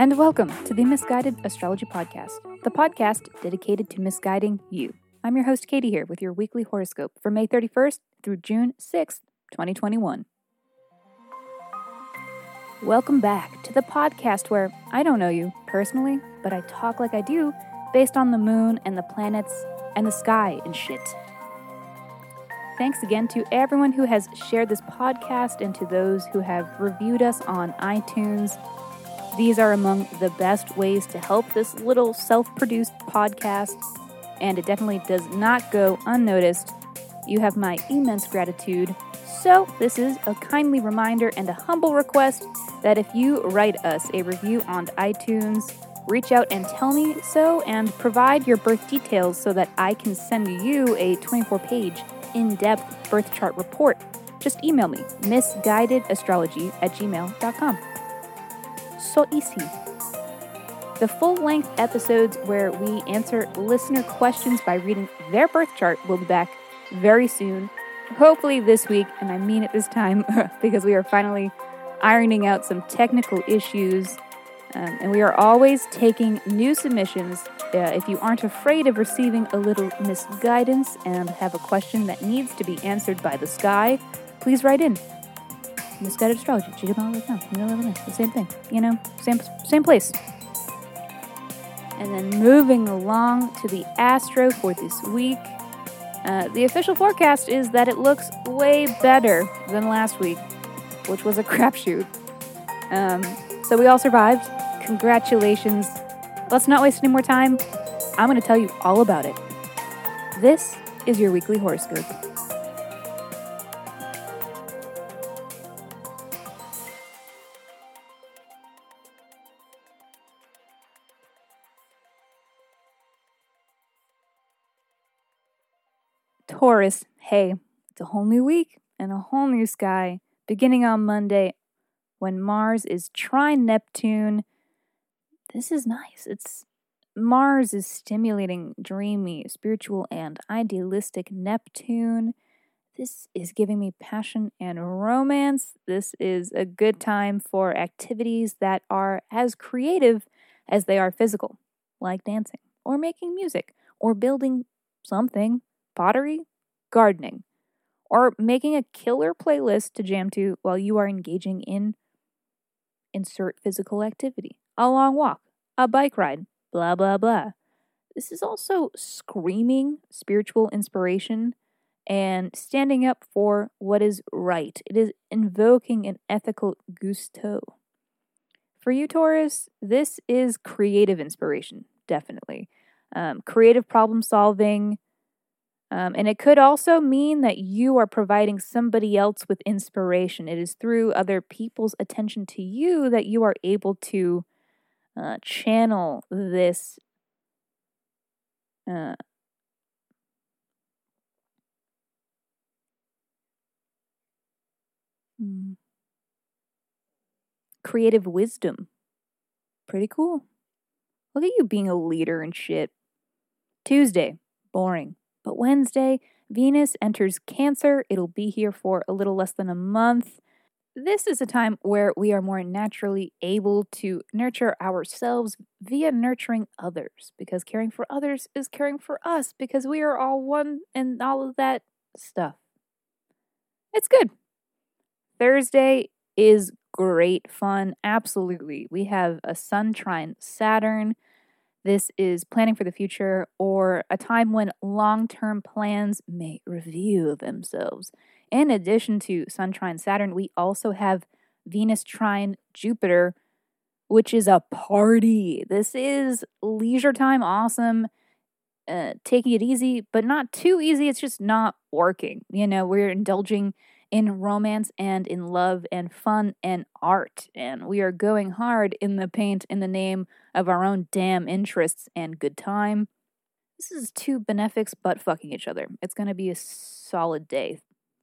and welcome to the Misguided Astrology Podcast, the podcast dedicated to misguiding you. I'm your host, Katie, here with your weekly horoscope for May 31st through June 6th, 2021. Welcome back to the podcast where I don't know you personally, but I talk like I do based on the moon and the planets and the sky and shit. Thanks again to everyone who has shared this podcast and to those who have reviewed us on iTunes. These are among the best ways to help this little self produced podcast, and it definitely does not go unnoticed. You have my immense gratitude. So, this is a kindly reminder and a humble request that if you write us a review on iTunes, reach out and tell me so and provide your birth details so that I can send you a 24 page in depth birth chart report, just email me, misguidedastrology at gmail.com. So easy. The full length episodes where we answer listener questions by reading their birth chart will be back very soon. Hopefully this week, and I mean it this time because we are finally ironing out some technical issues. Um, and we are always taking new submissions uh, if you aren't afraid of receiving a little misguidance and have a question that needs to be answered by the sky, please write in. Misguided astrology, gmail.com. The same thing, you know, same same place. And then moving along to the astro for this week. Uh, the official forecast is that it looks way better than last week, which was a crapshoot. Um, so we all survived. Congratulations Let's not waste any more time. I'm going to tell you all about it. This is your weekly horoscope. Taurus, hey, it's a whole new week and a whole new sky beginning on Monday when Mars is trine Neptune this is nice. It's Mars is stimulating, dreamy, spiritual, and idealistic Neptune. This is giving me passion and romance. This is a good time for activities that are as creative as they are physical, like dancing, or making music, or building something, pottery, gardening, or making a killer playlist to jam to while you are engaging in insert physical activity a long walk, a bike ride, blah, blah, blah. This is also screaming spiritual inspiration and standing up for what is right. It is invoking an ethical gusto. For you, Taurus, this is creative inspiration, definitely. Um, creative problem solving. Um, and it could also mean that you are providing somebody else with inspiration. It is through other people's attention to you that you are able to uh, channel this uh, hmm, creative wisdom. Pretty cool. Look at you being a leader and shit. Tuesday, boring. But Wednesday, Venus enters Cancer. It'll be here for a little less than a month. This is a time where we are more naturally able to nurture ourselves via nurturing others, because caring for others is caring for us, because we are all one and all of that stuff. It's good. Thursday is great fun. Absolutely. We have a Sun trine Saturn. This is planning for the future or a time when long term plans may reveal themselves. In addition to Sun trine Saturn, we also have Venus trine Jupiter, which is a party. This is leisure time, awesome. Uh, taking it easy, but not too easy. It's just not working. You know, we're indulging in romance and in love and fun and art. And we are going hard in the paint in the name of our own damn interests and good time. This is two benefics but fucking each other. It's going to be a solid day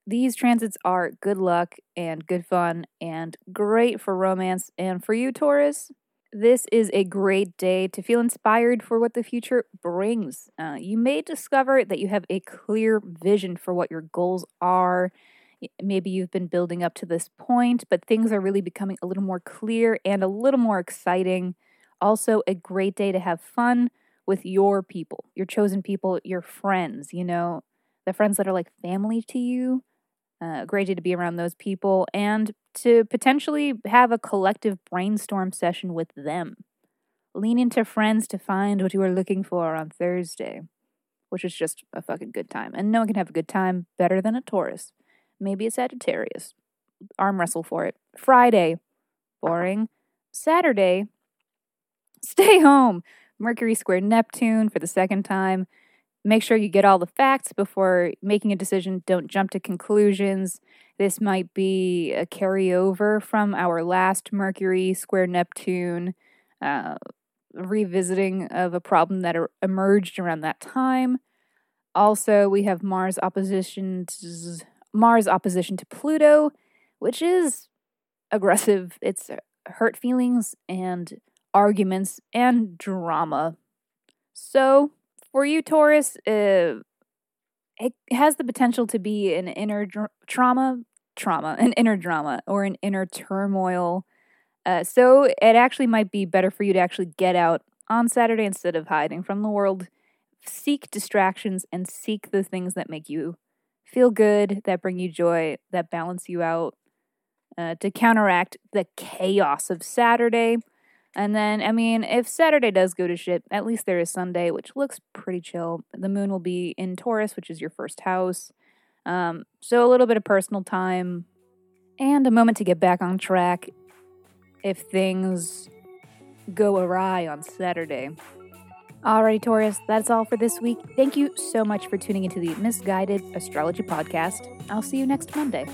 these transits are good luck and good fun and great for romance. And for you, Taurus, this is a great day to feel inspired for what the future brings. Uh, you may discover that you have a clear vision for what your goals are. Maybe you've been building up to this point, but things are really becoming a little more clear and a little more exciting. Also, a great day to have fun with your people, your chosen people, your friends, you know, the friends that are like family to you. Uh, great day to be around those people and to potentially have a collective brainstorm session with them. Lean into friends to find what you are looking for on Thursday, which is just a fucking good time. And no one can have a good time better than a Taurus. Maybe a Sagittarius. Arm wrestle for it. Friday, boring. Saturday, stay home. Mercury square Neptune for the second time. Make sure you get all the facts before making a decision. Don't jump to conclusions. This might be a carryover from our last Mercury square Neptune uh, revisiting of a problem that er- emerged around that time. Also, we have Mars opposition to, Mars opposition to Pluto, which is aggressive. It's hurt feelings and arguments and drama. So, for you, Taurus, uh, it has the potential to be an inner dr- trauma, trauma, an inner drama, or an inner turmoil. Uh, so, it actually might be better for you to actually get out on Saturday instead of hiding from the world. Seek distractions and seek the things that make you feel good, that bring you joy, that balance you out, uh, to counteract the chaos of Saturday. And then, I mean, if Saturday does go to shit, at least there is Sunday, which looks pretty chill. The moon will be in Taurus, which is your first house. Um, so a little bit of personal time and a moment to get back on track if things go awry on Saturday. Alrighty, Taurus, that's all for this week. Thank you so much for tuning into the Misguided Astrology Podcast. I'll see you next Monday.